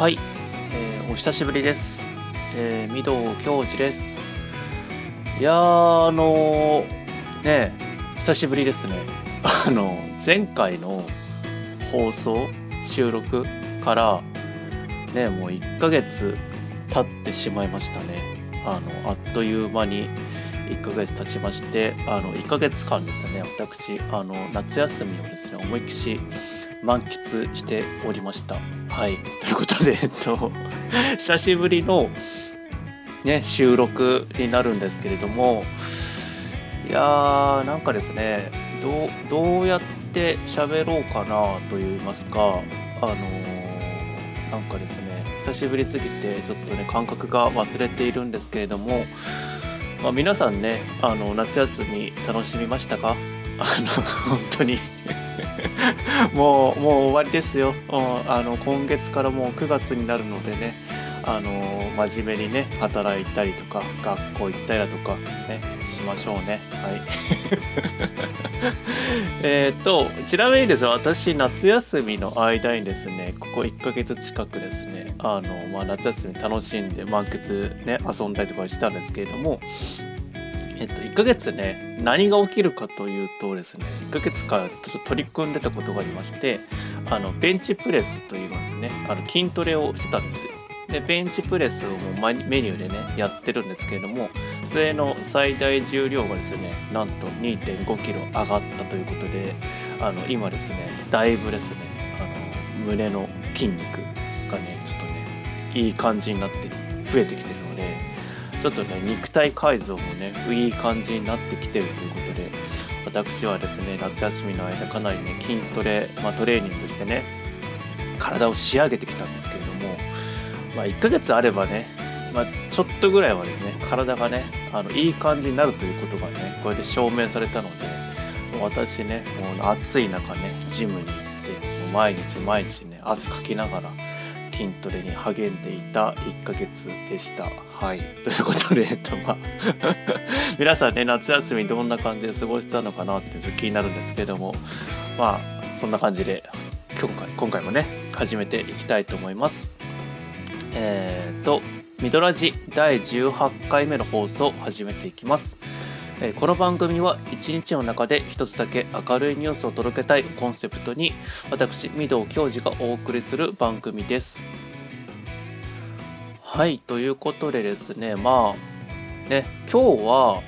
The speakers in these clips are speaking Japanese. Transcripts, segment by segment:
はい、えーお久しぶりです。えー、御堂教授です。いやー、あのーね、久しぶりですね。あの、前回の放送、収録から、ね、もう1ヶ月経ってしまいましたね。あの、あっという間に1ヶ月経ちまして、あの、1ヶ月間ですね、私、あの、夏休みをですね、思いっきし満喫しておりました。はい。ということで、えっと、久しぶりの、ね、収録になるんですけれども、いやー、なんかですね、どう、どうやって喋ろうかなと言いますか、あのーなんかですね、久しぶりすぎて、ちょっとね、感覚が忘れているんですけれども、まあ、皆さんね、あの、夏休み楽しみましたか？あの、本当に もう、もう終わりですよ。あの、今月からもう9月になるのでね、あの、真面目にね、働いたりとか、学校行ったりだとか、ね、しましょうね。はい。えっと、ちなみにですね、私、夏休みの間にですね、ここ1ヶ月近くですね、あの、まあ、夏休み楽しんで満喫ね、遊んだりとかしたんですけれども、えっと、1ヶ月ね、何が起きるかというとですね、1ヶ月間ちょっと取り組んでたことがありまして、あの、ベンチプレスと言いますね、あの、筋トレをしてたんですよ。で、ベンチプレスをもうメニューでね、やってるんですけれども、それの最大重量がですね、なんと2.5キロ上がったということで、あの、今ですね、だいぶですね、あの、胸の筋肉がね、ちょっとね、いい感じになって増えてきてるので、ちょっとね、肉体改造もね、いい感じになってきてるということで、私はですね、夏休みの間かなりね、筋トレ、まあトレーニングしてね、体を仕上げてきたんですけれども、まあ1ヶ月あればね、まあちょっとぐらいはですね、体がね、あの、いい感じになるということがね、これで証明されたので、もう私ね、もう暑い中ね、ジムに行って、毎日毎日ね、汗かきながら、筋トレに励んでいた1ヶ月でした。はい。ということで、えっと、まあ、皆さんね、夏休みどんな感じで過ごしたのかなってっ気になるんですけども、まあ、そんな感じで、今回、今回もね、始めていきたいと思います。えー、と、ミドラジ第18回目の放送を始めていきます。えこの番組は一日の中で一つだけ明るいニュースを届けたいコンセプトに私、御堂教授がお送りする番組です。はい、ということでですね、まあ、ね、今日は、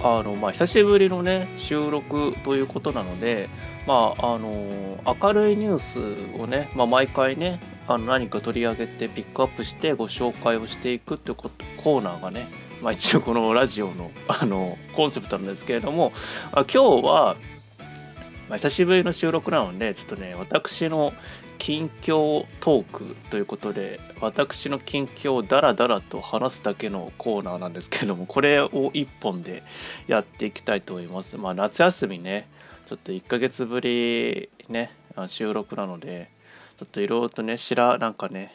あの、まあ、久しぶりのね、収録ということなので、まあ、あの、明るいニュースをね、まあ、毎回ね、あの何か取り上げてピックアップしてご紹介をしていくってことコーナーがね、まあ、一応このラジオのあのコンセプトなんですけれども、あ今日は、まあ、久しぶりの収録なので、ちょっとね、私の近況トークということで、私の近況をダラダラと話すだけのコーナーなんですけれども、これを一本でやっていきたいと思います。まあ、夏休みね、ちょっと1ヶ月ぶりね、収録なので、ちょっといろいろとね、知ら、なんかね、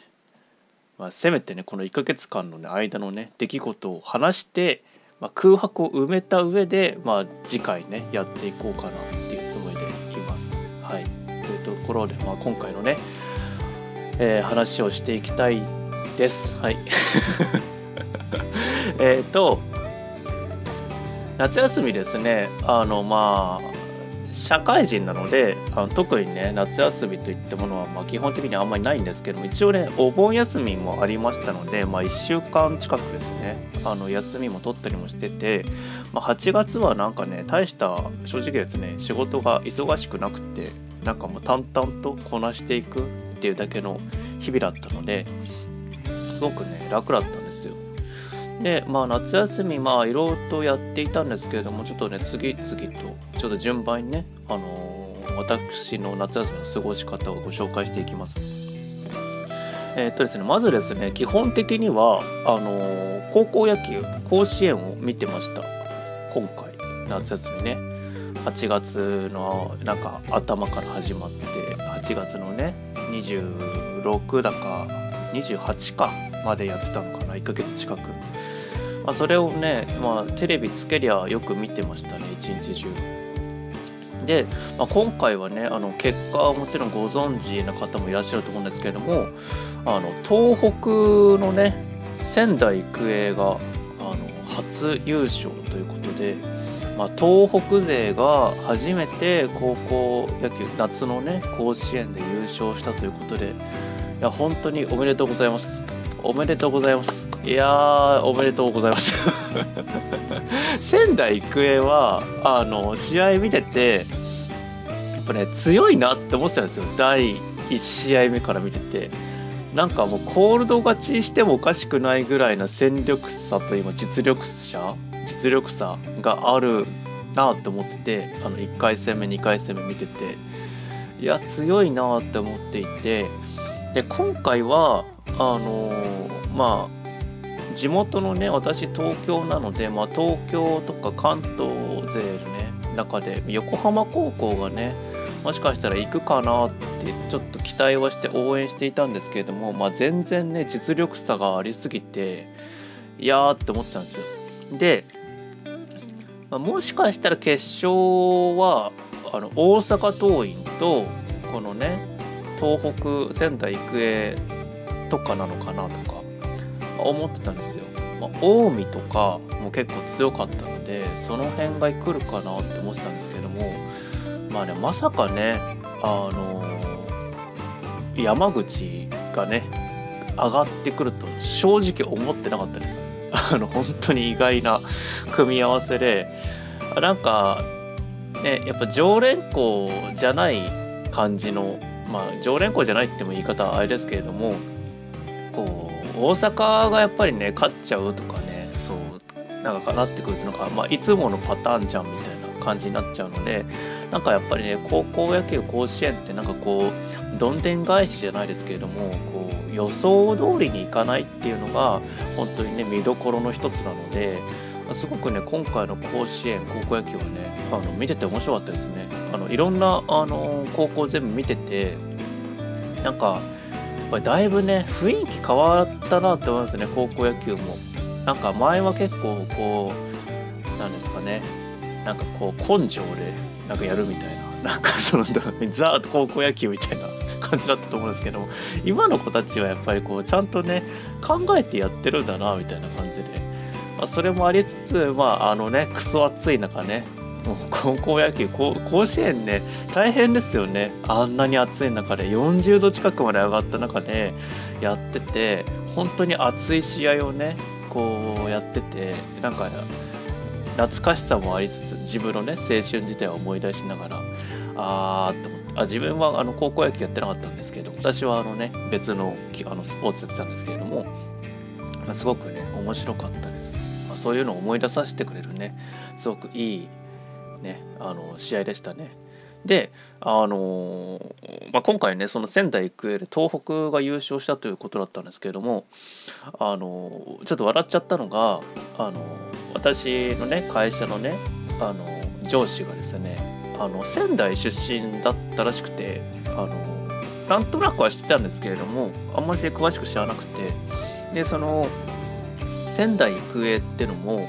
まあ、せめてね、この1ヶ月間の、ね、間のね、出来事を話して、まあ、空白を埋めた上で、まあ、次回ね、やっていこうかなっていうつもりでいます。はい。というところで、まあ、今回のね、えー話をしていきたいです。はい。えっと、夏休みですね、あの、まあ、社会人なのであの特にね夏休みといったものは、ま、基本的にあんまりないんですけども一応ねお盆休みもありましたので、まあ、1週間近くですねあの休みも取ったりもしてて、まあ、8月はなんかね大した正直ですね仕事が忙しくなくてなんかもう淡々とこなしていくっていうだけの日々だったのですごくね楽だったんですよ。で、まあ、夏休み、まあ、いろいろとやっていたんですけれども、ちょっとね、次々と、ちょっと順番にね、あのー私の夏休みの過ごし方をご紹介していきます。えっとですね、まずですね、基本的には、あのー高校野球、甲子園を見てました。今回、夏休みね。8月の、なんか、頭から始まって、8月のね、26だか、28か、までやってたのかな、1ヶ月近く。まあ、それをね、まあ、テレビつけりゃよく見てましたね、一日中。で、まあ、今回はねあの結果はもちろんご存知の方もいらっしゃると思うんですけれどもあの東北のね仙台育英があの初優勝ということで、まあ、東北勢が初めて高校野球夏のね甲子園で優勝したということでいや本当におめでとうございますおめでとうございます。いやーおめでとうございます。仙台育英はあの試合見ててやっぱね強いなって思ってたんですよ。第1試合目から見てて。なんかもうコールド勝ちしてもおかしくないぐらいな戦力差と今実力差実力差があるなって思っててあの1回戦目2回戦目見てて。いや強いなって思っていて。で今回はあのー、まあ地元のね私東京なので、まあ、東京とか関東勢のね中で横浜高校がねもしかしたら行くかなってちょっと期待はして応援していたんですけれども、まあ、全然ね実力差がありすぎていやーって思ってたんですよ。で、まあ、もしかしたら決勝はあの大阪桐蔭とこのね東北仙台育英とかなのかなとか思ってたんですよ。まあ、近江とかも結構強かったのでその辺が来るかなって思ってたんですけどもまあねまさかねあのー、山口がね上がってくると正直思ってなかったです。あの本当に意外な組み合わせでなんかねやっぱ常連校じゃない感じのまあ常連校じゃないっても言い方はあれですけれどもこう大阪がやっぱりね勝っちゃうとかねそうなんかかなってくるとなんか、まあ、いつものパターンじゃんみたいな感じになっちゃうのでなんかやっぱりね高校野球甲子園ってなんかこうどんでん返しじゃないですけれどもこう予想通りにいかないっていうのが本当にね見どころの一つなのですごくね今回の甲子園高校野球はねあの見てて面白かったですね。あのいろんなあの高校全部見ててなんかぱりだいぶね、雰囲気変わったなって思いますね、高校野球も。なんか前は結構こう、なんですかね、なんかこう根性でなんかやるみたいな、なんかそのザーッと高校野球みたいな感じだったと思うんですけども、今の子たちはやっぱりこうちゃんとね、考えてやってるんだな、みたいな感じで。まあ、それもありつつ、まあ、あのね、クソ暑い中ね、高校野球甲子園ね大変ですよね。あんなに暑い中で40度近くまで上がった中でやってて本当に熱い試合をねこうやっててなんか懐かしさもありつつ自分のね青春時代を思い出しながらあーって思ってあ自分はあの高校野球やってなかったんですけど私はあのね別のあのスポーツやってたんですけれども、まあ、すごくね面白かったです、まあ、そういうのを思い出させてくれるねすごくいいね、あの試合でしたね。で、あのまあ、今回ねその仙台育英で東北が優勝したということだったんですけれども、あのちょっと笑っちゃったのが、あの私のね会社のねあの上司がですねあの仙台出身だったらしくてあのなんとなくは知ってたんですけれどもあんまり詳しく知らなくてでその仙台育英ってのも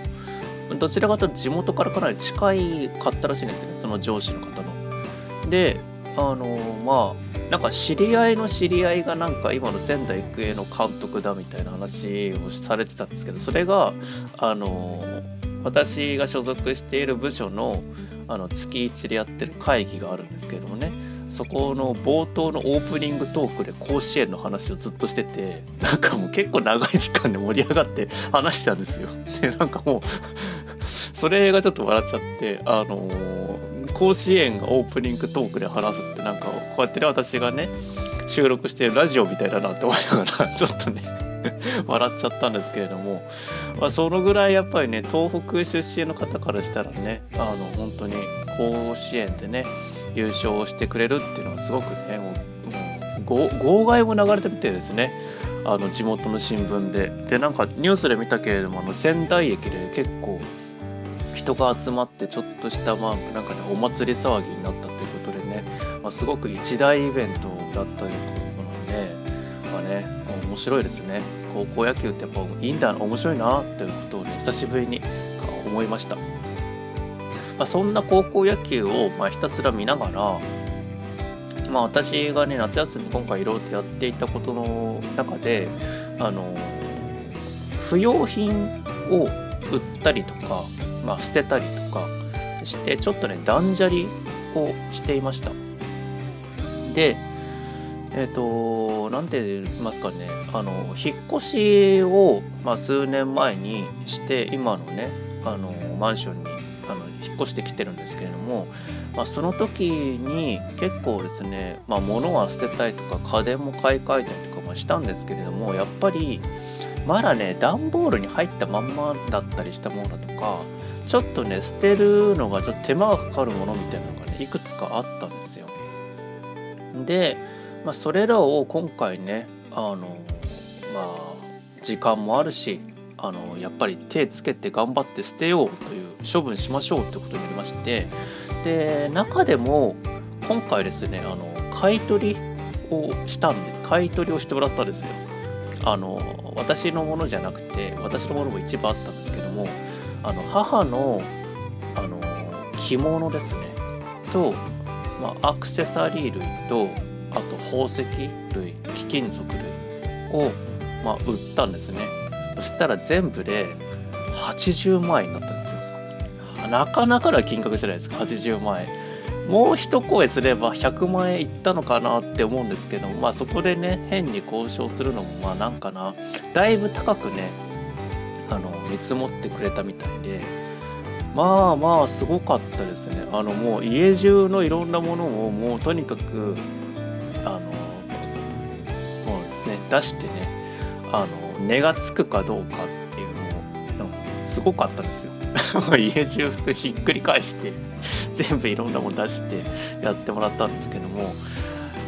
どちらかというと地元からかなり近いかったらしいんですね、その上司の方の。で、あのまあ、なんか知り合いの知り合いがなんか今の仙台育英の監督だみたいな話をされてたんですけど、それが、あの私が所属している部署のあの月1でやってる会議があるんですけどもね、そこの冒頭のオープニングトークで甲子園の話をずっとしてて、なんかもう結構長い時間で盛り上がって話してたんですよ。で、なんかもうそれがちょっと笑っちゃって、あのー、甲子園がオープニングトークで話すってなんか、こうやってね、私がね、収録してるラジオみたいだなって思いながら、ちょっとね笑っちゃったんですけれども、まあ、そのぐらいやっぱりね、東北出身の方からしたらね、あの、本当に甲子園でね、優勝してくれるっていうのはすごくね、もう、もう号外も流れててですね、あの地元の新聞で。で、なんかニュースで見たけれども、あの仙台駅で結構人が集まってちょっとした、まあ、なんかね、お祭り騒ぎになったということでね、まあ、すごく一大イベントだったということなので、まあね、面白いですね。高校野球ってやっぱいいんだ、面白いなっていうことをね、久しぶりに思いました。まあ、そんな高校野球を、まあ、ひたすら見ながら、まあ、私がね、夏休み今回いろいろとやっていたことの中で、あの、不用品を売ったりとか、まあ、捨てたりとかして、ちょっとね、断捨離をしていました。で、えっ、ー、と、なんて言いますかね、あの、引っ越しを、まあ、数年前にして、今のね、あの、マンションに、引っ越してきてるんですけれども、まあ、その時に結構ですね、まあ、物は捨てたりとか、家電も買い替えたりとかもしたんですけれども、やっぱり、まだね、段ボールに入ったまんまだったりしたものだとか、ちょっとね、捨てるのがちょっと手間がかかるものみたいなのがね、いくつかあったんですよ。で、まあ、それらを今回ね、あの、まあ、時間もあるし、あの、やっぱり手つけて頑張って捨てようという処分しましょうということになりまして、で、中でも、今回ですね、あの、買い取りをしたんで、買い取りをしてもらったんですよ。あの、私のものじゃなくて、私のものも一部あったんですけども、あの、母の、あの、着物ですね、と、まあ、アクセサリー類と、あと宝石類、貴金属類を、まあ、売ったんですね。そしたら全部で80万円になったんですよ。なかなかな金額じゃないですか、80万円。もう一声すれば100万円いったのかなって思うんですけどまあそこでね、変に交渉するのもまあなんかな、だいぶ高くね、あの、見積もってくれたみたいで、まあまあすごかったですね。あのもう家中のいろんなものをもうとにかくあの、もうですね、出してね、あの、値がつくかどうかっていうのも、すごかったんですよ。家中ひっくり返して、全部いろんなもの出してやってもらったんですけども、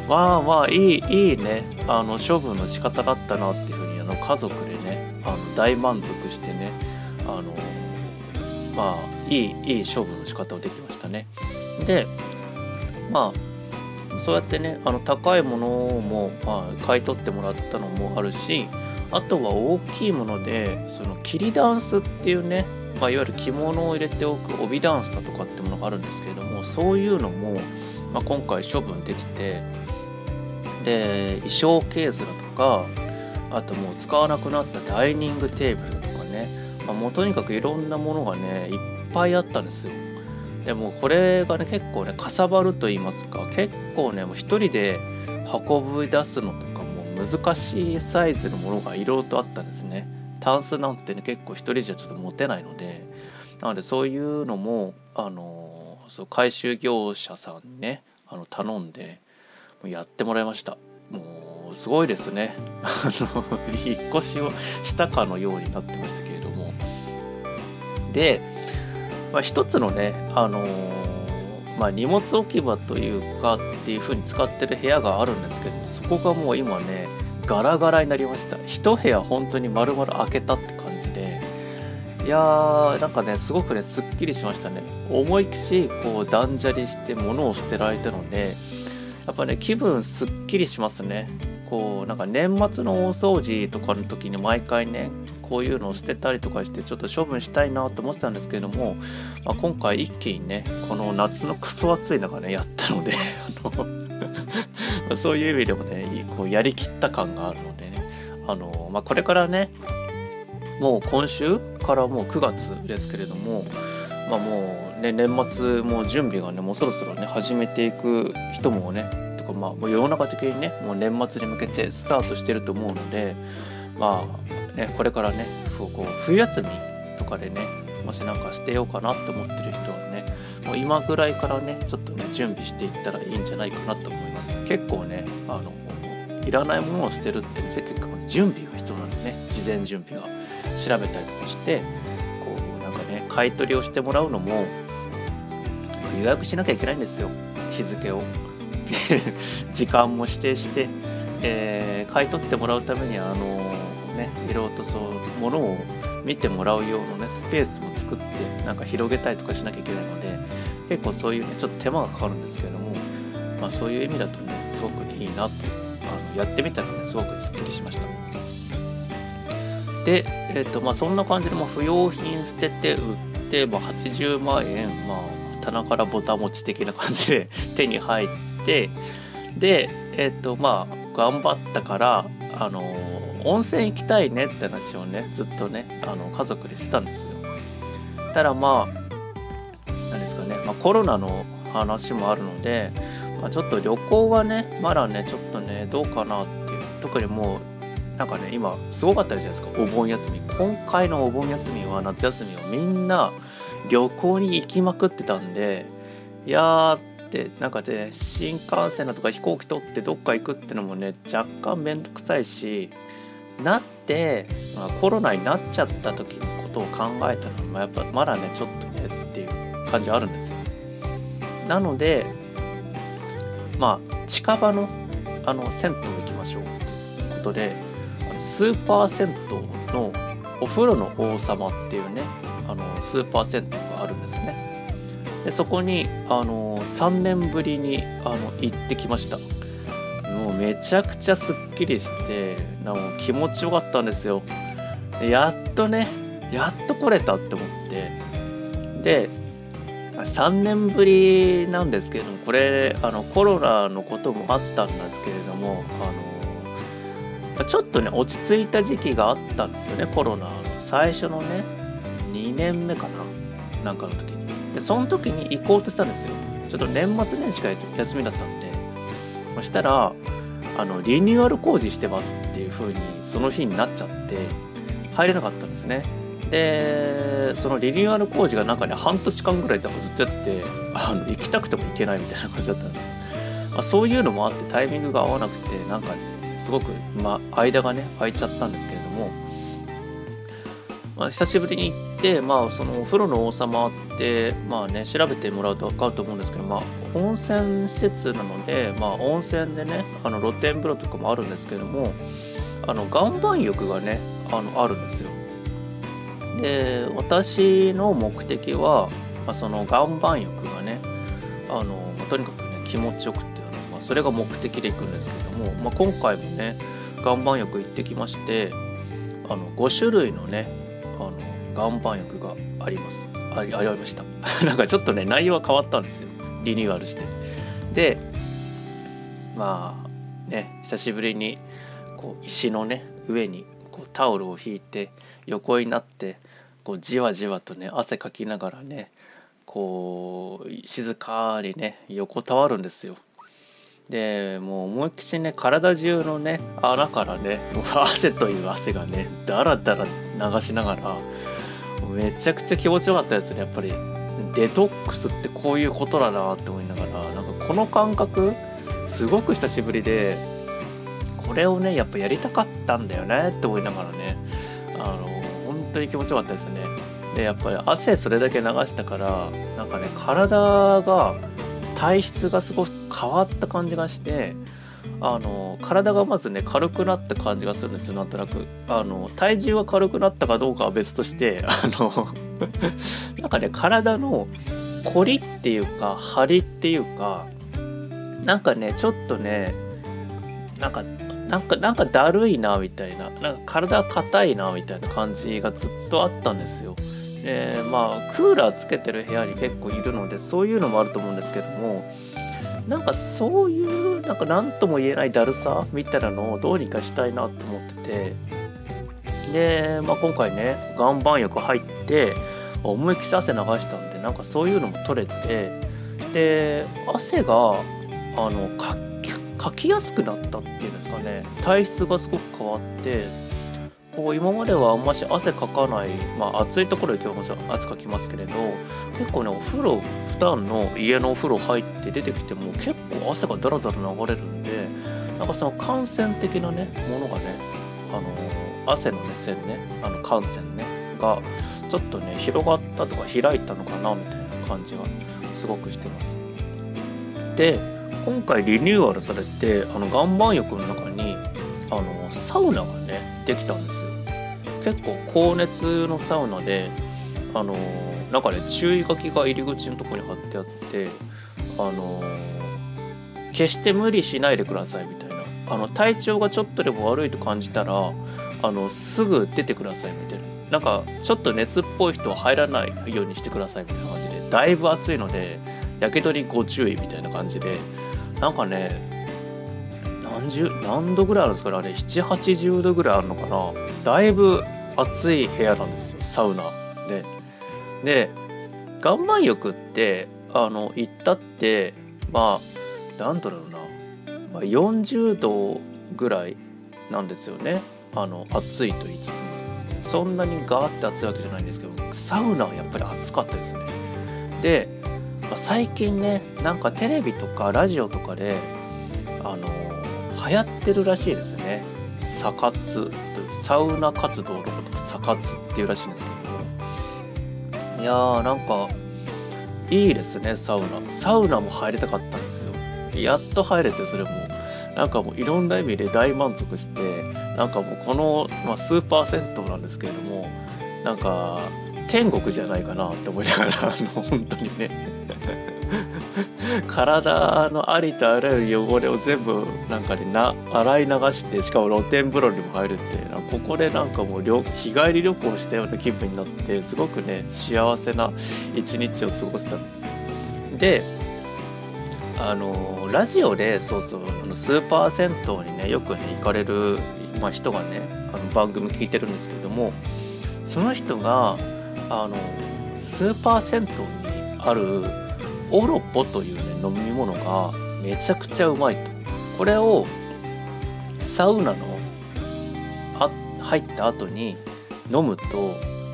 まあまあ、いい、いいね、あの、処分の仕方だったなっていうふうに、あの、家族でね、あの、大満足してね、あの、まあ、いい、いい処分の仕方をできましたね。で、まあ、そうやってね、あの高いものも、まあ、買い取ってもらったのもあるし、あとは大きいもので、その切りダンスっていうね、まあ、いわゆる着物を入れておく帯ダンスだとかってものがあるんですけれども、そういうのも、まあ、今回処分できて、で、衣装ケースだとか、あともう使わなくなったダイニングテーブルとかね、まあ、もうとにかくいろんなものがね、いっぱいあったんですよ。でもこれがね、結構ね、かさばると言いますか、結構ね、もう一人で運び出すのと難しいサイズのものがいろいろとあったんですね。タンスなんてね、結構一人じゃちょっと持てないので、なのでそういうのも、あの、そう回収業者さんにね、あの頼んで、やってもらいました。もう、すごいですね。あの、引っ越しをしたかのようになってましたけれども。で、まあ、一つのね、あの、まあ、荷物置き場というかっていう風に使ってる部屋があるんですけど、そこがもう今ね、ガラガラになりました。一部屋本当に丸々開けたって感じで、いやー、なんかね、すごくね、すっきりしましたね。思いっきりこう断捨離して物を捨てられたので、やっぱね、気分すっきりしますね。こう、なんか年末の大掃除とかの時に毎回ね、こういうのを捨てたりとかしてちょっと処分したいなと思ってたんですけれども、まあ、今回一気にねこの夏のクソ暑い中ねやったのであの そういう意味でもねこうやりきった感があるのでねあの、まあ、これからねもう今週からもう9月ですけれども、まあ、もうね年末もう準備がねもうそろそろね始めていく人もねとかまあ世の中的にねもう年末に向けてスタートしてると思うのでまあね、これからね、こう冬休みとかでね、もしなんか捨てようかなって思ってる人はね、もう今ぐらいからね、ちょっとね、準備していったらいいんじゃないかなと思います。結構ね、あの、いらないものを捨てるって結構準備が必要なんでね、事前準備が調べたりとかして、こう、なんかね、買い取りをしてもらうのも、予約しなきゃいけないんですよ、日付を。時間も指定して、えー、買い取ってもらうためには、あのね、いろいろとそう、ものを見てもらう用のね、スペースも作って、なんか広げたりとかしなきゃいけないので、結構そういうね、ちょっと手間がかかるんですけれども、まあそういう意味だとね、すごくいいなと、あのやってみたらね、すごくスッキリしました。で、えっ、ー、と、まあそんな感じで、まあ不用品捨てて売って、まあ80万円、まあさながらぼたもち的な感じで 手に入って、で、えっ、と、まあ、頑張ったから、あの、温泉行きたいねって話をね、ずっとね、あの、家族でしてたんですよ。ただまあ、何ですかね、まあ、コロナの話もあるので、まあ、ちょっと旅行はね、まだね、ちょっとね、どうかなっていう、特にもう、なんかね、今、すごかったじゃないですか、お盆休み。今回のお盆休みは、夏休みはみんな旅行に行きまくってたんで、いやーって、なんかね、新幹線だとか飛行機取ってどっか行くってのもね、若干めんどくさいし、なって、まあ、コロナになっちゃった時のことを考えたら、まあ、やっぱまだね、ちょっとねっていう感じあるんですよ。なので、まあ、近場のあの銭湯行きましょうということで、スーパー銭湯のお風呂の王様っていうね、あのスーパー銭湯があるんですよね。でそこにあの3年ぶりにあの行ってきました。めちゃくちゃすっきりしてなも気持ちよかったんですよ。やっとねやっと来れたって思って。で3年ぶりなんですけれどもこれあのコロナのこともあったんですけれどもあのちょっとね落ち着いた時期があったんですよねコロナの。最初のね2年目かななんかの時に。でその時に行こうとしたんですよ。ちょっと年末年始が休みだったんで。そしたらあのリニューアル工事してますっていう風にその日になっちゃって入れなかったんですね。でそのリニューアル工事がなんかね半年間ぐらいずっとやっててあの行きたくても行けないみたいな感じだったんです。よ、まあ、そういうのもあってタイミングが合わなくてなんか、すごく、まあ、間がね空いちゃったんですけど、まあ、久しぶりに行って、まあ、そのお風呂の王様ってまあね調べてもらうと分かると思うんですけど、まあ、温泉施設なので、まあ、温泉でねあの露天風呂とかもあるんですけどもあの岩盤浴がねあのあるんですよ。で私の目的は、まあ、その岩盤浴がねあのとにかくね気持ちよくっていうの、まあ、それが目的で行くんですけども、まあ、今回もね岩盤浴行ってきましてあの5種類のねあの岩盤浴があります。ありありました。なんかちょっとね内容は変わったんですよ。リニューアルして。でまあね久しぶりにこう石のね上にこうタオルを引いて横になってこうじわじわとね汗かきながらねこう静かにね横たわるんですよ。でもう思いっきしね体中のね穴からね汗という汗がねだらだら流しながらめちゃくちゃ気持ちよかったですねやっぱりデトックスってこういうことだなって思いながらなんかこの感覚すごく久しぶりでこれをねやっぱやりたかったんだよねって思いながらねあの本当に気持ちよかったですね。で、やっぱり汗それだけ流したから、なんかね、体が、体質がすごく変わった感じがして、あの、体がまずね、軽くなった感じがするんですよ、なんとなく。あの、体重が軽くなったかどうかは別として、あの なんかね、体の凝りっていうか、張りっていうか、なんかね、ちょっとね、なんかなんか、なんかだるいな、みたいな。なんか体硬いな、みたいな感じがずっとあったんですよ。で、まあ、クーラーつけてる部屋に結構いるので、そういうのもあると思うんですけども、なんかそういう、なんか何とも言えないだるさみたいなのをどうにかしたいなと思ってて、で、まあ今回ね、岩盤浴入って、思いっきり汗流したんで、なんかそういうのも取れて、で、汗が、あの、か書きやすくなったっていうんですかね。体質がすごく変わってこう今まではあんまし汗かかない、まあ、暑いところで今日もちろん汗かきますけれど結構ねお風呂普段の家のお風呂入って出てきても結構汗がダラダラ流れるんでなんかその感染的なねものがねあの汗のね線ねあの感染ねがちょっとね広がったとか開いたのかなみたいな感じがすごくしてます。で今回リニューアルされてあの岩盤浴の中にあのサウナがねできたんですよ。結構高熱のサウナであのなんかね注意書きが入り口のとこに貼ってあってあの決して無理しないでくださいみたいな。あの体調がちょっとでも悪いと感じたらあのすぐ出てくださいみたいな。なんかちょっと熱っぽい人は入らないようにしてくださいみたいな感じでだいぶ暑いのでやけどにご注意みたいな感じでなんかね何十何度ぐらいあるんですかね？あれ780度ぐらいあるのかな？だいぶ暑い部屋なんですよサウナ。でで岩盤浴ってあの行ったってまあなんだろうな、まあ、40度ぐらいなんですよね。あの暑いと言いつつも。そんなにガーって暑いわけじゃないんですけどサウナはやっぱり暑かったですね。で、まあ、最近ねなんかテレビとかラジオとかであの流行ってるらしいですね。サ活サウナ活動のことサ活っていうらしいんですけども。いやーなんかいいですねサウナ。サウナも入りたかったんですよ。やっと入れてそれも。なんかもういろんな意味で大満足してなんかもうこの、まあ、スーパー銭湯なんですけれどもなんか天国じゃないかなって思いながらあの本当にね。体のありとあらゆる汚れを全部なんかでな洗い流してしかも露天風呂にも入るってここでなんかもう日帰り旅行したような気分になってすごくね幸せな一日を過ごせたんですよ。であのラジオでそうそうあのスーパー銭湯にねよくね行かれる、まあ、人がねあの番組聞いてるんですけどもその人があのスーパー銭湯にあるオロポというね飲み物がめちゃくちゃうまいと。これをサウナの入った後に飲むと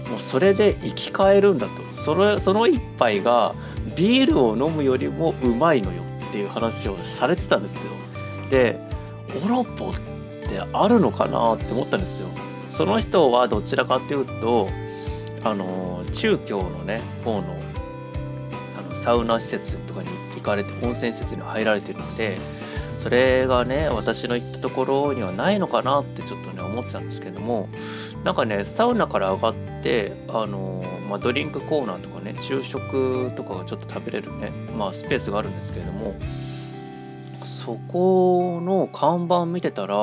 もうそれで生き返るんだと。そのその一杯がビールを飲むよりもうまいのよっていう話をされてたんですよ。でオロポってあるのかなって思ったんですよ。その人はどちらかっていうとあの中京のね方のサウナ施設とかに行かれて温泉施設に入られてるのでそれがね私の行ったところにはないのかなってちょっとね思ってたんですけどもなんかねサウナから上がってあの、まあ、ドリンクコーナーとかね昼食とかがちょっと食べれるね、まあ、スペースがあるんですけれどもそこの看板見てたら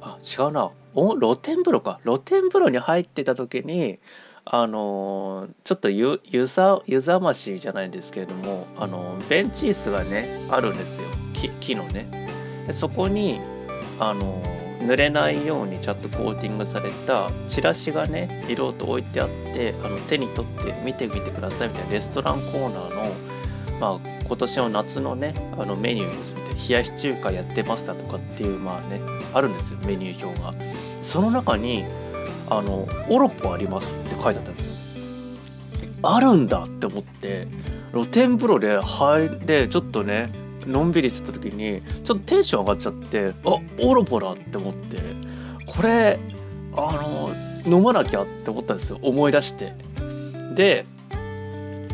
あ違うな。お露天風呂か。露天風呂に入ってた時にあのちょっと湯湯ざ湯ざましじゃないんですけれどもあのベンチ椅子がねあるんですよ。木木のね。でそこにあの濡れないようにちゃんとコーティングされたチラシがねいろいろと置いてあってあの手に取って見てみてくださいみたいなレストランコーナーのまあ今年の夏のねあのメニューですみたいな冷やし中華やってましたとかっていうまあねあるんですよメニュー表が。その中にあの、オロポありますって書いてあったんですよ。あるんだって思って、露天風呂で入で、ちょっとね、のんびりしてた時に、ちょっとテンション上がっちゃって、あ、オロポだって思って、これ、あの、飲まなきゃって思ったんですよ。思い出して。で、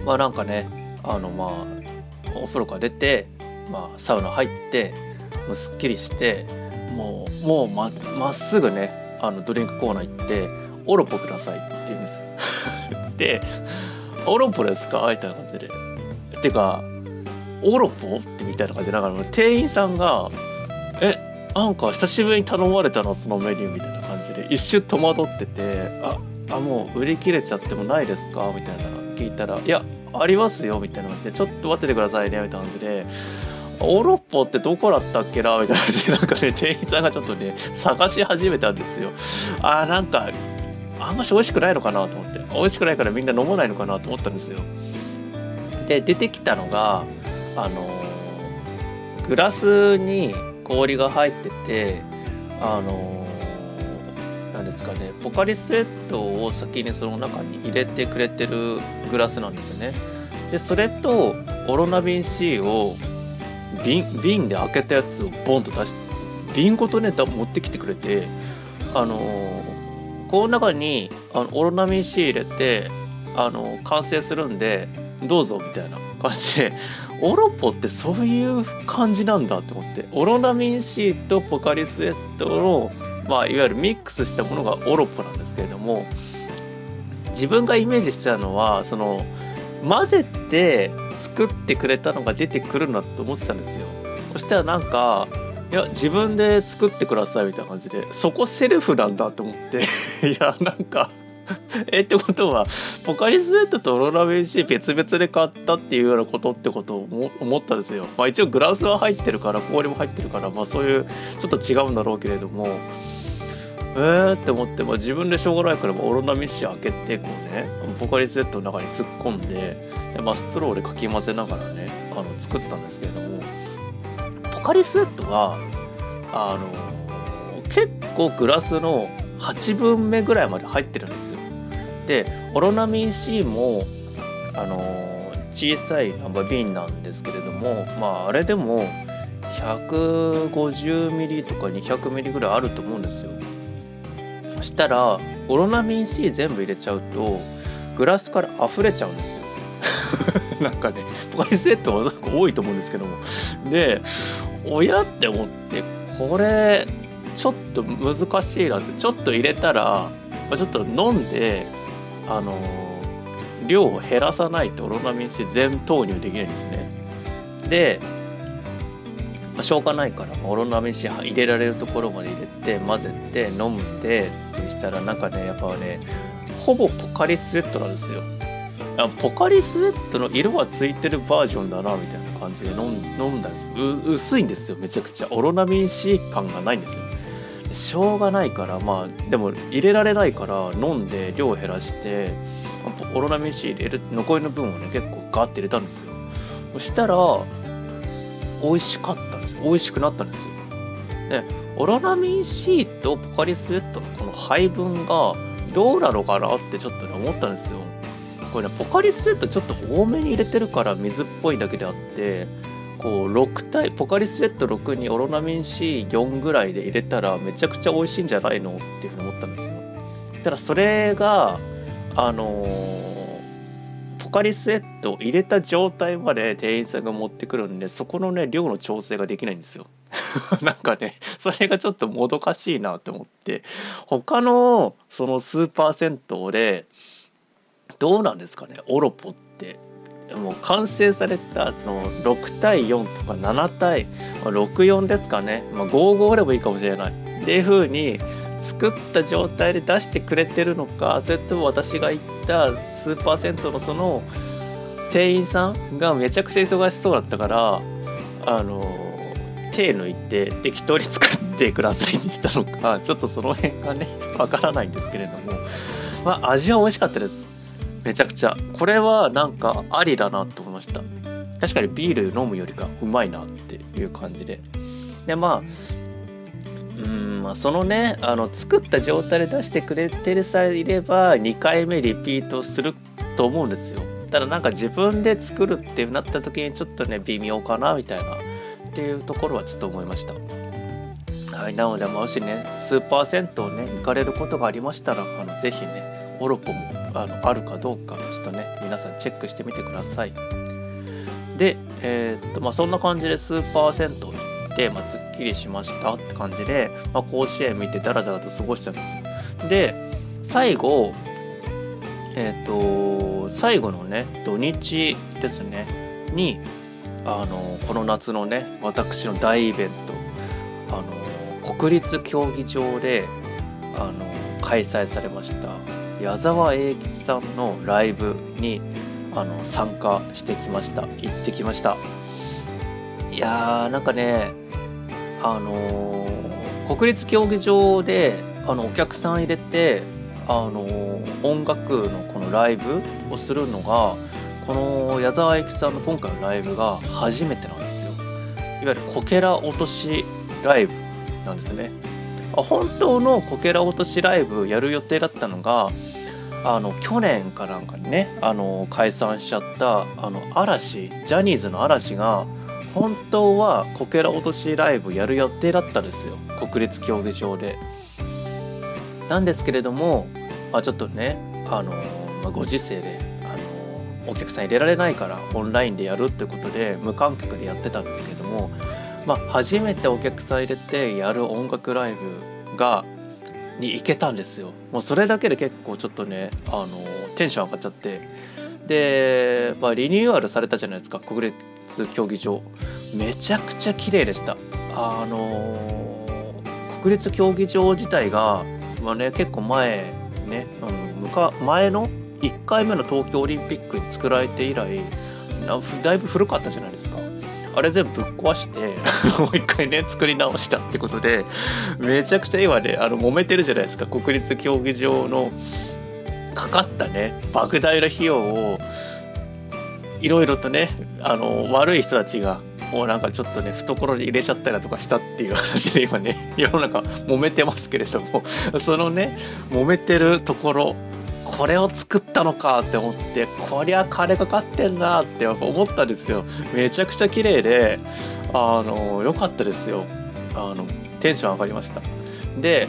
まあなんかね、あのまあ、お風呂から出て、まあサウナ入って、もうすっきりして、もう、もうま、まっすぐね、あのドリンクコーナー行って「オロポください」って言うんですよ で「オロポですか?」みたいな感じで「てかオロポ?」ってみたいな感じでながら店員さんが「えなんか久しぶりに頼まれたの？そのメニュー」みたいな感じで一瞬戸惑ってて「ああもう売り切れちゃってもないですか?」みたいな聞いたら「いやありますよ」みたいな感じで「ちょっと待っててくださいね」みたいな感じでオロッポってどこだったっけなみたいな感じで、なんかね、店員さんがちょっとね、探し始めたんですよ。あー、なんか、あんまし美味しくないのかなと思って。美味しくないからみんな飲まないのかなと思ったんですよ。で、出てきたのが、あのグラスに氷が入ってて、あのなんですかね、ポカリスエットを先にその中に入れてくれてるグラスなんですよね。で、それと、オロナビン C を瓶瓶で開けたやつをボンと出して瓶ごとね持ってきてくれてあのー、この中にあのオロナミン C 入れてあの完成するんでどうぞみたいな感じでオロポってそういう感じなんだって思ってオロナミン C とポカリスエットの、まあ、いわゆるミックスしたものがオロポなんですけれども自分がイメージしてたのはその混ぜて作ってくれたのが出てくるなと思ってたんですよ。そしたらなんかいや自分で作ってくださいみたいな感じでそこセルフなんだと思って。いやなんか えってことはポカリスエットとローラメン C 別々で買ったっていうようなことってことを思ったんですよ。まあ一応グラスは入ってるから氷も入ってるからまあそういうちょっと違うんだろうけれども。えーって思って、まあ、自分でしょうがないから、まあ、オロナミン C 開けてこうねポカリスエットの中に突っ込んでで、まあ、ストローでかき混ぜながらねあの作ったんですけれどもポカリスエットはあの結構グラスの8分目ぐらいまで入ってるんですよ。でオロナミン C もあの小さい瓶なんですけれどもまああれでも150ミリとか200ミリぐらいあると思うんですよそしたらオロナミン C 全部入れちゃうとグラスから溢れちゃうんですよ なんかねポカリスエットは多いと思うんですけどもで親って思ってこれちょっと難しいなってちょっと入れたらちょっと飲んであの量を減らさないとオロナミン C 全投入できないんですね。で、まあ、しょうがないから、オロナミン C 入れられるところまで入れて、混ぜて、飲んでってしたら、なんかね、やっぱね、ほぼポカリスエットなんですよ。ポカリスエットの色はついてるバージョンだな、みたいな感じで飲んだんですよ。薄いんですよ、めちゃくちゃ。オロナミン C 感がないんですよ。しょうがないからまあでも入れられないから飲んで量を減らしてオロナミン C 入れる残りの分をね結構ガーって入れたんですよそしたら美味しかったんです。美味しくなったんですよ。でオロナミン C とポカリスエットのこの配分がどうなのかなってちょっとね思ったんですよ。これねポカリスエットちょっと多めに入れてるから水っぽいだけであってこう6体ポカリスエット6にオロナミン C4 ぐらいで入れたらめちゃくちゃ美味しいんじゃないのっていうふうに思ったんですよ。ただそれがあのー、ポカリスエットを入れた状態まで店員さんが持ってくるんでそこのね量の調整ができないんですよ。なんかねそれがちょっともどかしいなと思って。他のそのスーパー銭湯でどうなんですかねオロポって。もう完成されたの6対4とか7対64ですかね、まあ、55あればいいかもしれない。っていう風に作った状態で出してくれてるのかそれとも私が行ったスーパー銭湯のその店員さんがめちゃくちゃ忙しそうだったからあの手抜いて適当に作ってくださいにしたのかちょっとその辺がねわからないんですけれどもまあ味は美味しかったです。めちゃくちゃ。これはなんかありだなと思いました。確かにビール飲むよりかうまいなっていう感じで。でまあうんまあそのねあの作った状態で出してくれてるさえいれば2回目リピートすると思うんですよ。ただなんか自分で作るってなった時にちょっとね微妙かなみたいな。っていうところはちょっと思いました。はいなのでもしねスーパー銭湯ね行かれることがありましたらあのぜひねオロポもあのあるかどうかちょっとね皆さんチェックしてみてください。で、えー、っとまあ、そんな感じでスーパー銭湯行って、まあ、すっきりしましたって感じで、まあ、甲子園見てダラダラと過ごしたんですよ。で最後えー、っと最後のね土日ですねにあのこの夏のね私の大イベントあの国立競技場であの開催されました矢沢永吉さんのライブにあの参加してきました行ってきました。いやーなんかねあのー、国立競技場であのお客さん入れてあのー、音楽のこのライブをするのがこの矢沢永吉さんの今回のライブが初めてなんですよ。いわゆるこけら落としライブなんですね。本当のこけら落としライブやる予定だったのがあの去年かなんかにねあの解散しちゃったあの嵐ジャニーズの嵐が本当はこけら落としライブやる予定だったんですよ。国立競技場で。なんですけれども、あ、ちょっとねあの、まあ、ご時世であのお客さん入れられないからオンラインでやるってことで無観客でやってたんですけれども、まあ、初めてお客さん入れてやる音楽ライブがに行けたんですよ。もうそれだけで結構ちょっとねあのテンション上がっちゃって。で、まあ、リニューアルされたじゃないですか国立競技場めちゃくちゃ綺麗でした。あの国立競技場自体が、まあね、結構前ね、うん、ブか前の1回目の東京オリンピックに作られて以来だいぶ古かったじゃないですか。あれ全部ぶっ壊して もう一回ね作り直したってことでめちゃくちゃ今ねあの揉めてるじゃないですか。国立競技場のかかったね莫大な費用をいろいろとねあの悪い人たちがもうなんかちょっとね懐に入れちゃったりだとかしたっていう話で今ね 世の中揉めてますけれどもそのね揉めてるところこれを作ったのかって思ってこりゃ金かかってんなって思ったんですよ。めちゃくちゃ綺麗であの良かったですよ。あのテンション上がりました。で、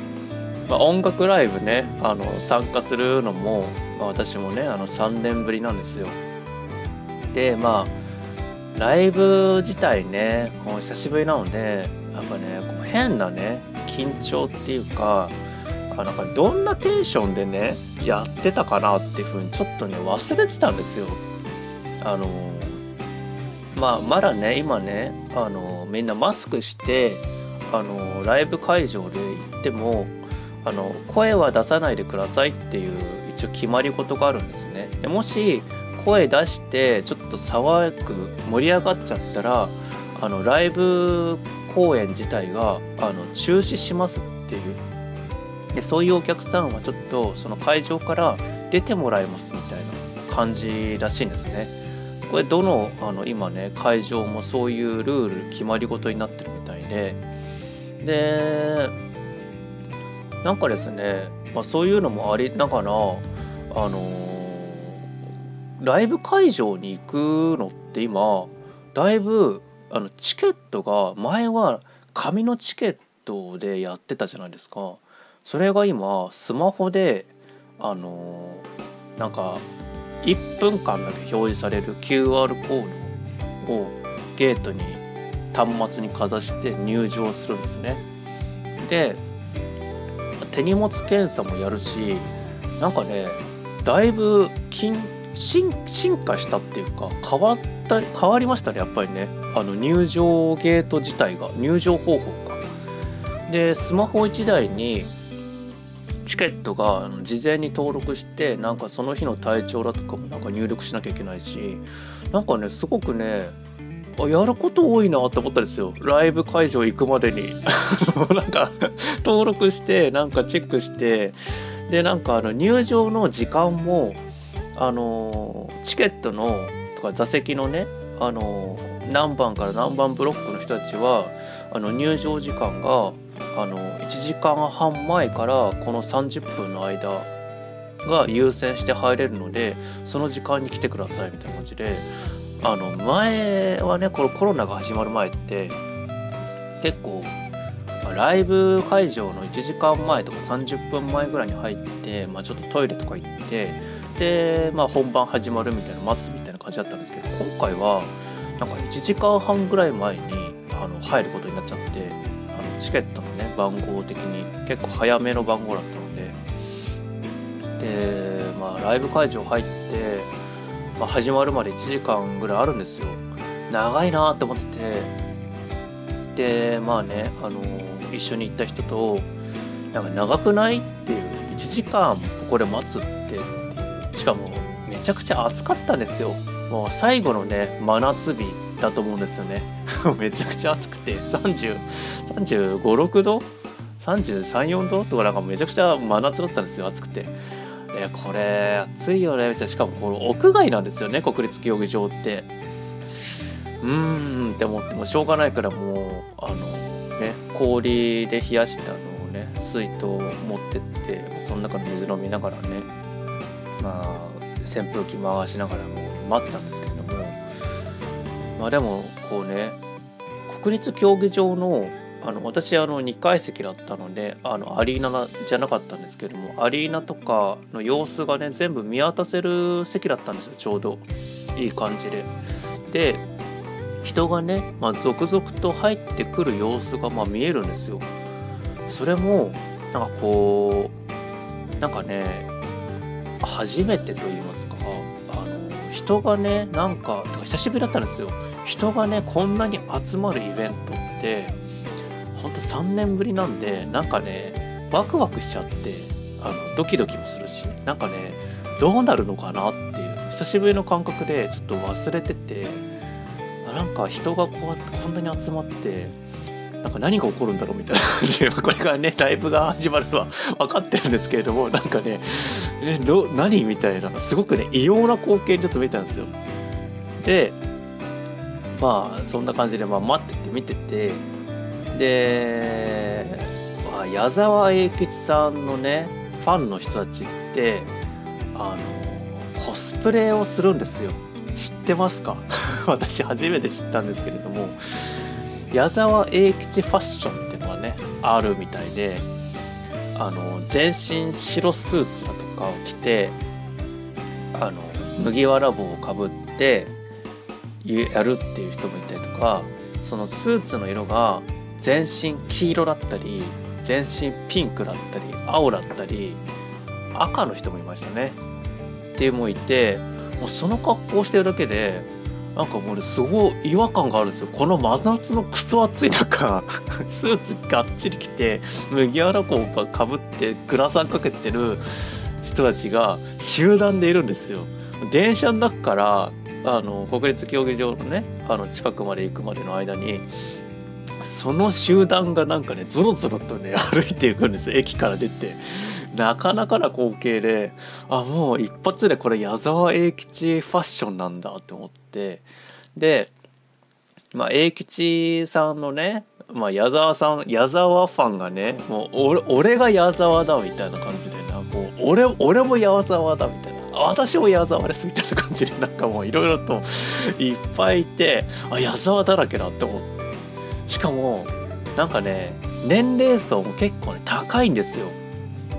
まあ、音楽ライブねあの参加するのも、まあ、私もねあの3年ぶりなんですよ。でまあライブ自体ねこう久しぶりなのでやっぱねこう変なね緊張っていうかあなんかどんなテンションでねやってたかなっていうふうにちょっとね忘れてたんですよ。あのまあまだね今ねあのみんなマスクしてあのライブ会場で行ってもあの声は出さないでくださいっていう一応決まり事があるんですね。でもし声出してちょっと騒ぐ盛り上がっちゃったらあのライブ公演自体があの中止しますっていう。でそういうお客さんはちょっとその会場から出てもらいますみたいな感じらしいんですね。これどのあの今ね会場もそういうルール決まり事になってるみたいで。でなんかですね、まあ、そういうのもありながらあのライブ会場に行くのって今だいぶあのチケットが前は紙のチケットでやってたじゃないですか。それが今スマホであのなんか1分間だけ表示される QR コードをゲートに端末にかざして入場するんですね。で手荷物検査もやるしなんかねだいぶ緊進化したっていうか変わった変わりましたねやっぱりね。あの入場ゲート自体が入場方法かでスマホ1台にチケットが事前に登録してなんかその日の体調だとかもなんか入力しなきゃいけないしなんかねすごくねやること多いなって思ったんですよ。ライブ会場行くまでに。なんか登録してなんかチェックしてでなんかあの入場の時間もあのチケットのとか座席のねあの何番から何番ブロックの人たちはあの入場時間があの1時間半前からこの30分の間が優先して入れるのでその時間に来てくださいみたいな感じであの前はねこのコロナが始まる前って結構ライブ会場の1時間前とか30分前ぐらいに入って、まあ、ちょっとトイレとか行ってで、まあ、本番始まるみたいな待つみたいな感じだったんですけど今回はなんか1時間半ぐらい前にあの入ることになっちゃってあのチケットのね番号的に結構早めの番号だったのでで、まあ、ライブ会場入って、まあ、始まるまで1時間ぐらいあるんですよ。長いなって思っててでまあねあの一緒に行った人となんか長くないっていう1時間ここで待つってしかもめちゃくちゃ暑かったんですよ。もう最後のね真夏日だと思うんですよね。めちゃくちゃ暑くて30 35、6度 ?33、4度？とかなんかめちゃくちゃ真夏だったんですよ暑くて。えこれ暑いよね。しかもこの屋外なんですよね国立競技場って。うーんって思ってもしょうがないからもうあのね氷で冷やしたのをね水筒を持ってってその中の水飲みながらね。まあ、扇風機回しながらも待ったんですけれども、まあでも、こうね、国立競技場の、あの私あの2階席だったのであのアリーナじゃなかったんですけどもアリーナとかの様子がね全部見渡せる席だったんですよちょうど。いい感じで。で人がね、まあ、続々と入ってくる様子がまあ見えるんですよ。それもなんかこうなんかね初めてと言いますかあの人がねなんか久しぶりだったんですよ。人がねこんなに集まるイベントってほんと3年ぶりなんでなんかねワクワクしちゃってあのドキドキもするしなんかねどうなるのかなっていう久しぶりの感覚でちょっと忘れててなんか人がこうやってこんなに集まってなんか何が起こるんだろうみたいな感じで、これからね、ライブが始まるのは分かってるんですけれども、なんかね、え、ど、何みたいな、すごくね、異様な光景にちょっと見たんですよ。で、まあ、そんな感じで、まあ、待ってて見てて、で、まあ、矢沢永吉さんのね、ファンの人たちって、あの、コスプレをするんですよ。知ってますか？私初めて知ったんですけれども、矢沢永吉ファッションっていうのがね、あるみたいで、あの、全身白スーツだとかを着て、あの、麦わら帽をかぶって、やるっていう人もいたりとか、そのスーツの色が全身黄色だったり、全身ピンクだったり、青だったり、赤の人もいましたね。っていうもいて、もうその格好してるだけで、なんかもうね、すごい違和感があるんですよ。この真夏のクソ暑い中、スーツがっちり着て、麦わら帽がかぶってグラサンかけてる人たちが集団でいるんですよ。電車の中から、あの、国立競技場のね、あの、近くまで行くまでの間に、その集団がなんかね、ゾロゾロとね、歩いていくんですよ駅から出て。なかなかな光景で、あ、もう一発でこれ矢沢永吉ファッションなんだって思って、で、まあ、永吉さんのね、まあ、矢沢さん、矢沢ファンがね、もう俺、俺が矢沢だみたいな感じでな、こう、俺、俺も矢沢だみたいな。私も矢沢ですみたいな感じでなんかもういろいろといっぱいいてあ矢沢だらけだって思って。しかもなんかね年齢層も結構ね高いんですよ。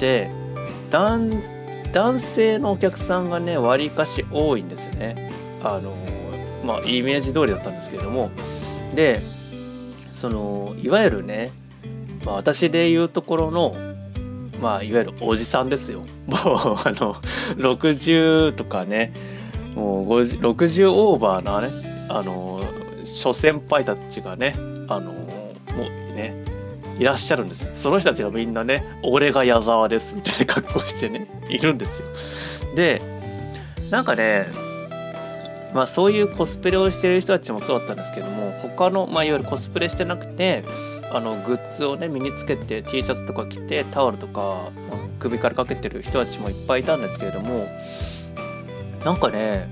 で男性のお客さんがねわりかし多いんですよね。あのまあイメージ通りだったんですけれども。でそのいわゆるね、まあ、私で言うところのまあいわゆるおじさんですよ。もうあの60とかねもう60オーバーなねあの諸先輩たちがねあのいらっしゃるんですよ。その人たちがみんなね、俺が矢沢ですみたいな格好してね、いるんですよ。で、なんかね、まあそういうコスプレをしてる人たちもそうだったんですけども、他の、まあいわゆるコスプレしてなくて、あの、グッズをね、身につけて T シャツとか着て、タオルとか、首からかけてる人たちもいっぱいいたんですけれども、なんかね、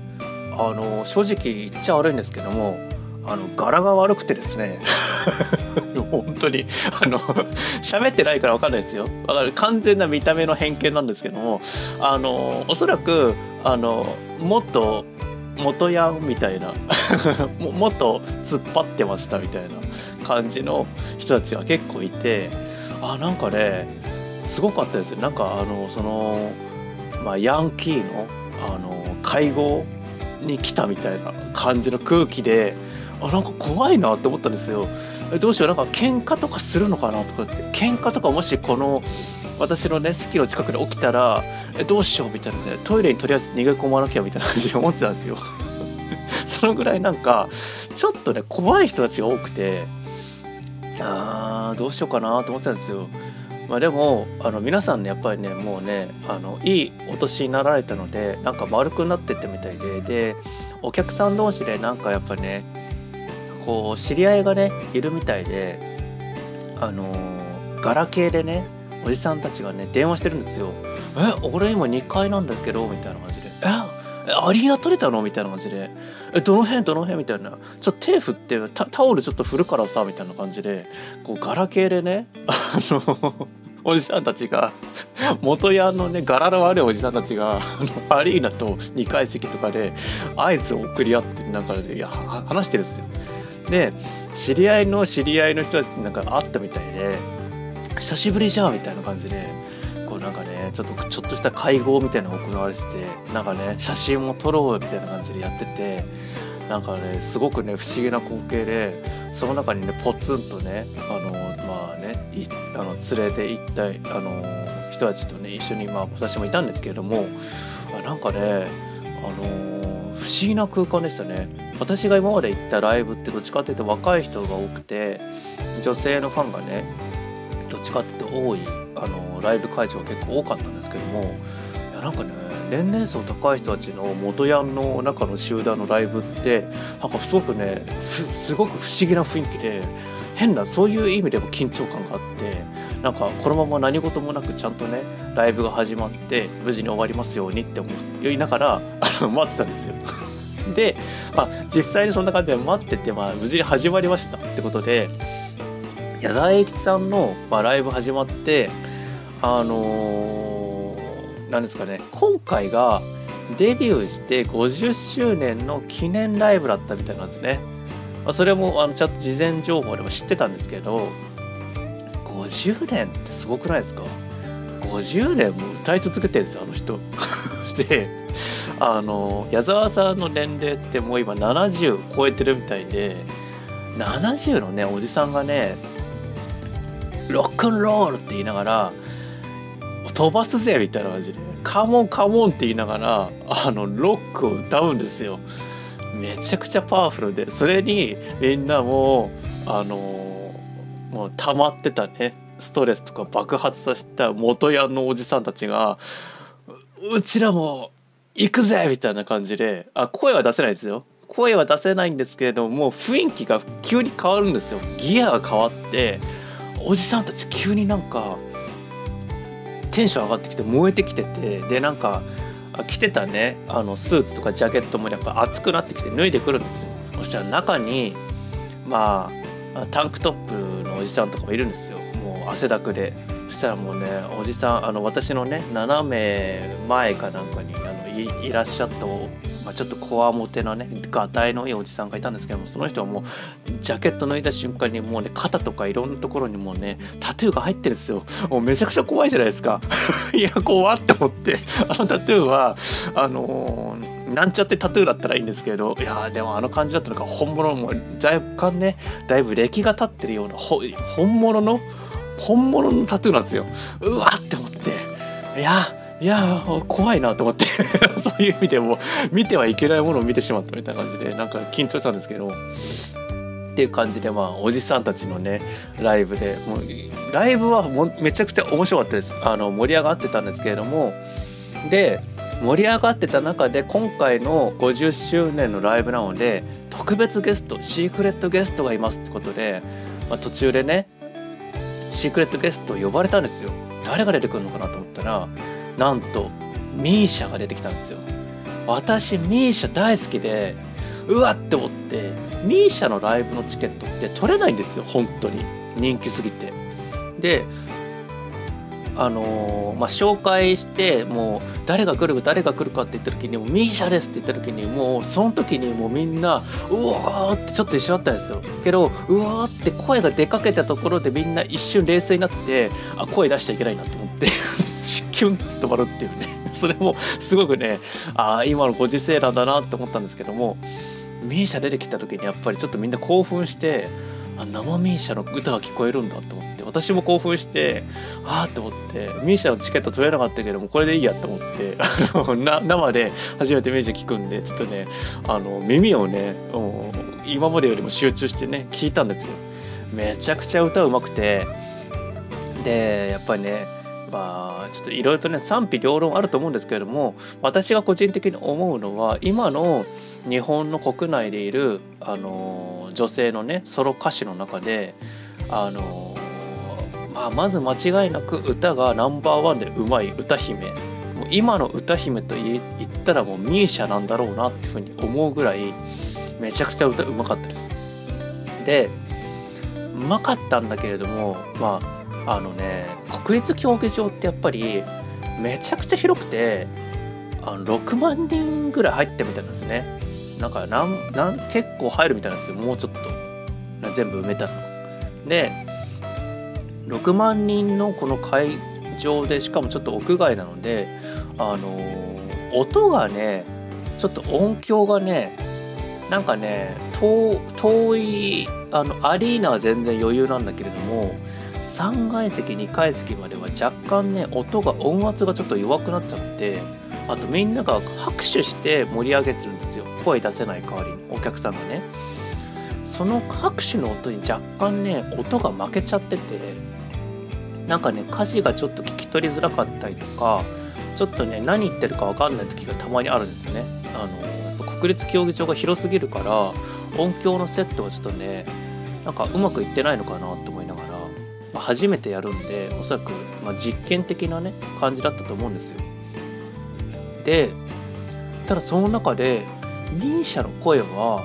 あの、正直言っちゃ悪いんですけども、あの、柄が悪くてですね、本当に、あの、喋ってないからわかんないですよ。わかる？完全な見た目の偏見なんですけども、あの、おそらく、あの、もっと、元ヤンみたいな も、もっと突っ張ってましたみたいな感じの人たちが結構いて、あ、なんかね、すごかったですよ。なんか、あの、その、まあ、ヤンキーの、あの、会合に来たみたいな感じの空気で、あ、なんか怖いなって思ったんですよ。どうしよう、なんか喧嘩とかするのかなとかって、喧嘩とかもしこの、私のね、席の近くで起きたら、え、どうしようみたいなね、トイレにとりあえず逃げ込まなきゃみたいな感じで思ってたんですよ。そのぐらいなんか、ちょっとね、怖い人たちが多くて、あー、どうしようかなと思ってたんですよ。まあでも、あの、皆さんね、やっぱりね、もうね、あの、いいお年になられたので、なんか丸くなってってみたいで、で、お客さん同士でなんかやっぱね、こう知り合いがねいるみたいであの、ガラケーでねおじさんたちがね電話してるんですよ「え俺今2階なんですけど」みたいな感じで「えアリーナ取れたの?」みたいな感じで「えどの辺？どの辺?」みたいな「ちょっと手振ってタオルちょっと振るからさ」みたいな感じで。こうガラケーでねあのおじさんたちが元ヤンのね柄の悪いおじさんたちがアリーナと2階席とかで合図を送り合ってなんかでいや話してるんですよ。で知り合いの知り合いの人たちなんか会ったみたいで久しぶりじゃんみたいな感じでこうなんかねちょっとちょっとした会合みたいなのが行われててなんかね写真も撮ろうみたいな感じでやっててなんかねすごくね不思議な光景でその中にねポツンとねあのまあねあの連れて行ったあの人たちとね一緒にまあ私もいたんですけれどもなんかねあの不思議な空間でしたね。私が今まで行ったライブってどっちかっていうと若い人が多くて女性のファンがねどっちかっていうと多いあのライブ会場が結構多かったんですけどもいやなんかね年齢層高い人たちの元ヤンの中の集団のライブってなんかすごくねすごく不思議な雰囲気で変なそういう意味でも緊張感があってなんかこのまま何事もなくちゃんとねライブが始まって無事に終わりますようにって思いながらあの待ってたんですよ で、まあ、実際にそんな感じで待ってて、まあ、無事に始まりましたってことで矢沢永吉さんの、まあ、ライブ始まってあのー、なんですかね今回がデビューして50周年の記念ライブだったみたいなんですね。まあ、それもあのちゃんと事前情報でも知ってたんですけど50年ってすごくないですか？50年も歌い続けてるんですよあの人。であの矢沢さんの年齢ってもう今70超えてるみたいで70のねおじさんがねロックンロールって言いながら飛ばすぜみたいな感じでカモンカモンって言いながらあのロックを歌うんですよ。めちゃくちゃパワフルでそれにみんなもあのもう溜まってたね。ストレスとか爆発させた元ヤンのおじさんたちがうちらも行くぜみたいな感じであ声は出せないですよ。声は出せないんですけれどももう雰囲気が急に変わるんですよ。ギアが変わっておじさんたち急になんかテンション上がってきて燃えてきててでなんか着てたね。あのスーツとかジャケットもやっぱ熱くなってきて脱いでくるんですよ。そしたら中にまあタンクトップのおじさんとかもいるんですよ。もう汗だくで。そしたらもうねおじさんあの私のね斜め前かなんかにあのいいらっしゃったまあ、ちょっとこわもてなね、がたいのいいおじさんがいたんですけども、その人はもう、ジャケット脱いだ瞬間にもうね、肩とかいろんなところにもうね、タトゥーが入ってるんですよ。もうめちゃくちゃ怖いじゃないですか。いや、怖って思って、あのタトゥーは、あのー、なんちゃってタトゥーだったらいいんですけど、いやでもあの感じだったのか、本物も若干ね、だいぶ歴が経ってるような、本物の、本物のタトゥーなんですよ。うわって思って、いやいや怖いなと思って。そういう意味でも見てはいけないものを見てしまったみたいな感じでなんか緊張したんですけど。っていう感じでまあおじさんたちのねライブで。もうライブはもめちゃくちゃ面白かったです。あの盛り上がってたんですけれども。で盛り上がってた中で今回の50周年のライブなので特別ゲストシークレットゲストがいますってことで、まあ、途中でねシークレットゲスト呼ばれたんですよ。誰が出てくるのかなと思ったらなんと、ミーシャが出てきたんですよ。私、ミーシャ大好きで、うわって思って、ミーシャのライブのチケットって取れないんですよ、本当に。人気すぎて。で、あのー、まあ、紹介して、もう、誰が来るか、誰が来るかって言った時に、もミーシャですって言った時に、もう、その時にもうみんな、うわーってちょっと一緒だったんですよ。けど、うわーって声が出かけたところでみんな一瞬冷静になって、あ、声出しちゃいけないなと思って、キュンって止まるっていうね。それもすごくねああ今のご時世なんだなって思ったんですけどもミーシャ出てきた時にやっぱりちょっとみんな興奮してあ生ミーシャの歌が聞こえるんだと思って私も興奮してああって思ってミーシャのチケット取れなかったけどもこれでいいやと思って あの生で初めてミーシャ聞くんでちょっとねあの耳をね今までよりも集中してね聞いたんですよ。めちゃくちゃ歌うまくてでやっぱりねまあ、ちょっといろいろとね、賛否両論あると思うんですけれども、私が個人的に思うのは、今の日本の国内でいる、あの、女性のね、ソロ歌手の中で、あの、まあ、まず間違いなく歌がナンバーワンでうまい歌姫。もう今の歌姫と言ったらもうミーシャなんだろうなっていうふうに思うぐらい、めちゃくちゃ歌うまかったです。で、うまかったんだけれども、まあ、あのね国立競技場ってやっぱりめちゃくちゃ広くてあの6万人ぐらい入ってみたいなんですね。なんかなんなん結構入るみたいなんですよ。もうちょっと。全部埋めたらで6万人のこの会場でしかもちょっと屋外なのであの音がねちょっと音響がねなんかね遠いあのアリーナは全然余裕なんだけれども3階席2階席までは若干ね音が音圧がちょっと弱くなっちゃってあとみんなが拍手して盛り上げてるんですよ。声出せない代わりにお客さんがね。その拍手の音に若干ね音が負けちゃっててなんかね歌詞がちょっと聞き取りづらかったりとかちょっとね何言ってるか分かんない時がたまにあるんですね。あの国立競技場が広すぎるから音響のセットがちょっとねなんかうまくいってないのかなと思いながら、まあ、初めてやるんでおそらく、まあ、実験的なね感じだったと思うんですよ。でただその中で misia の声は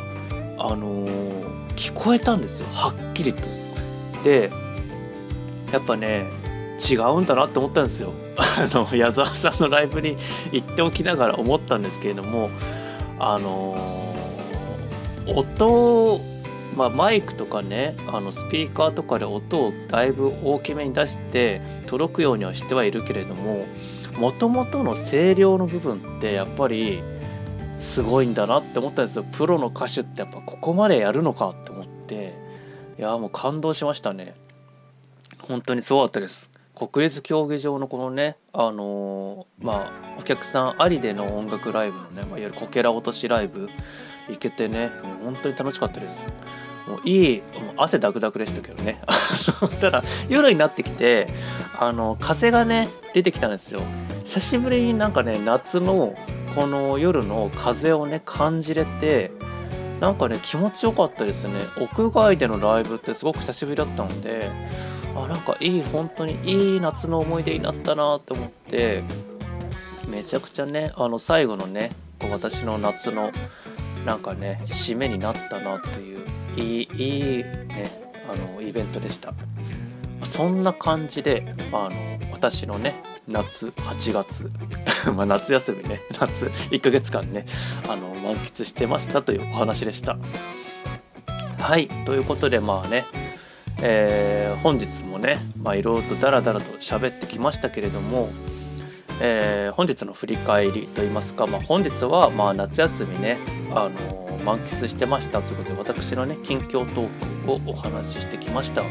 あのー、聞こえたんですよ。はっきりと。でやっぱね違うんだなって思ったんですよ。あの矢沢さんのライブに行っておきながら思ったんですけれどもあのー、音まあ、マイクとかねあのスピーカーとかで音をだいぶ大きめに出して届くようにはしてはいるけれどももともとの声量の部分ってやっぱりすごいんだなって思ったんですよ。プロの歌手ってやっぱここまでやるのかって思って。いやもう感動しましたね。本当にすごかったです。国立競技場のこのねあのー、まあお客さんありでの音楽ライブのね、まあ、いわゆるこけら落としライブ。行けてね本当に楽しかったです。もういいもう汗ダクダクでしたけどね。ただ夜になってきてあの風がね出てきたんですよ。久しぶりになんかね夏のこの夜の風をね感じれてなんかね気持ちよかったですね。屋外でのライブってすごく久しぶりだったのであなんかいい本当にいい夏の思い出になったなって思ってめちゃくちゃねあの最後のね私の夏のなんかね締めになったなといういいいいねあのイベントでした。そんな感じであの私のね夏8月 まあ夏休みね夏1ヶ月間ねあの満喫してましたというお話でした。はいということでまあねえー、本日もねいろいろとダラダラと喋ってきましたけれども、えー、本日の振り返りといいますか、まあ、本日はまあ夏休みね、あのー、満喫してましたということで私のね近況トークをお話ししてきました。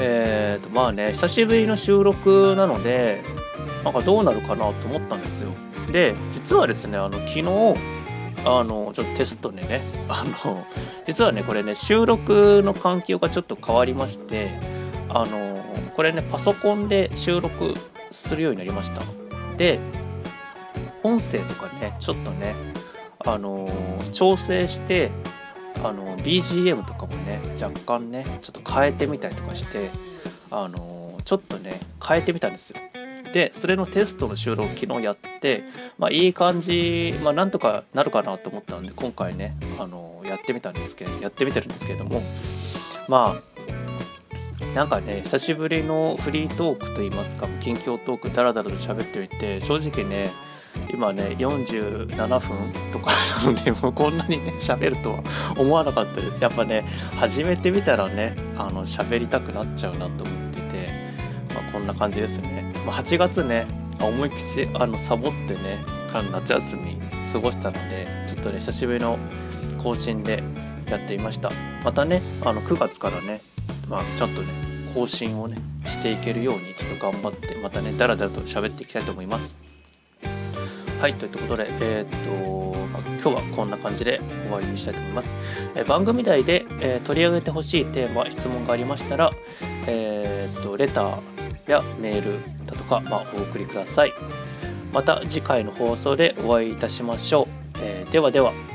えーとまあね久しぶりの収録なのでなんかどうなるかなと思ったんですよ。で実はですねあの昨日あのちょっとテストでね あの実はねこれね収録の環境がちょっと変わりましてあのこれねパソコンで収録するようになりました。で、音声とかね、ちょっとね、あのー、調整して、あのー、BGM とかもね、若干ね、ちょっと変えてみたりとかして、あのー、ちょっとね、変えてみたんですよ。で、それのテストの収録昨日やって、まあいい感じ、まあなんとかなるかなと思ったので、今回ね、あのやってみたんですけど、やってみてるんですけれども、まあ、なんかね、久しぶりのフリートークといいますか、近況トークダラダラと喋っておいて、正直ね、今ね、47分とかなの で、もうこんなにね、喋るとは思わなかったです。やっぱね、始めてみたらね、あの、喋りたくなっちゃうなと思ってて、まあ、こんな感じですね。まあ、8月ね、思いっきし、あの、サボってね、夏休み過ごしたので、ちょっとね、久しぶりの更新でやっていました。またね、あの、9月からね、まあ、ちゃんとね、更新をね、していけるように、ちょっと頑張って、またね、だらだらと喋っていきたいと思います。はい、ということで、えー、っと、まあ、今日はこんな感じで終わりにしたいと思います。え、番組内で、えー、取り上げてほしいテーマ、質問がありましたら、えっと、レターやメールだとか、まあ、お送りください。また次回の放送でお会いいたしましょう。えではでは。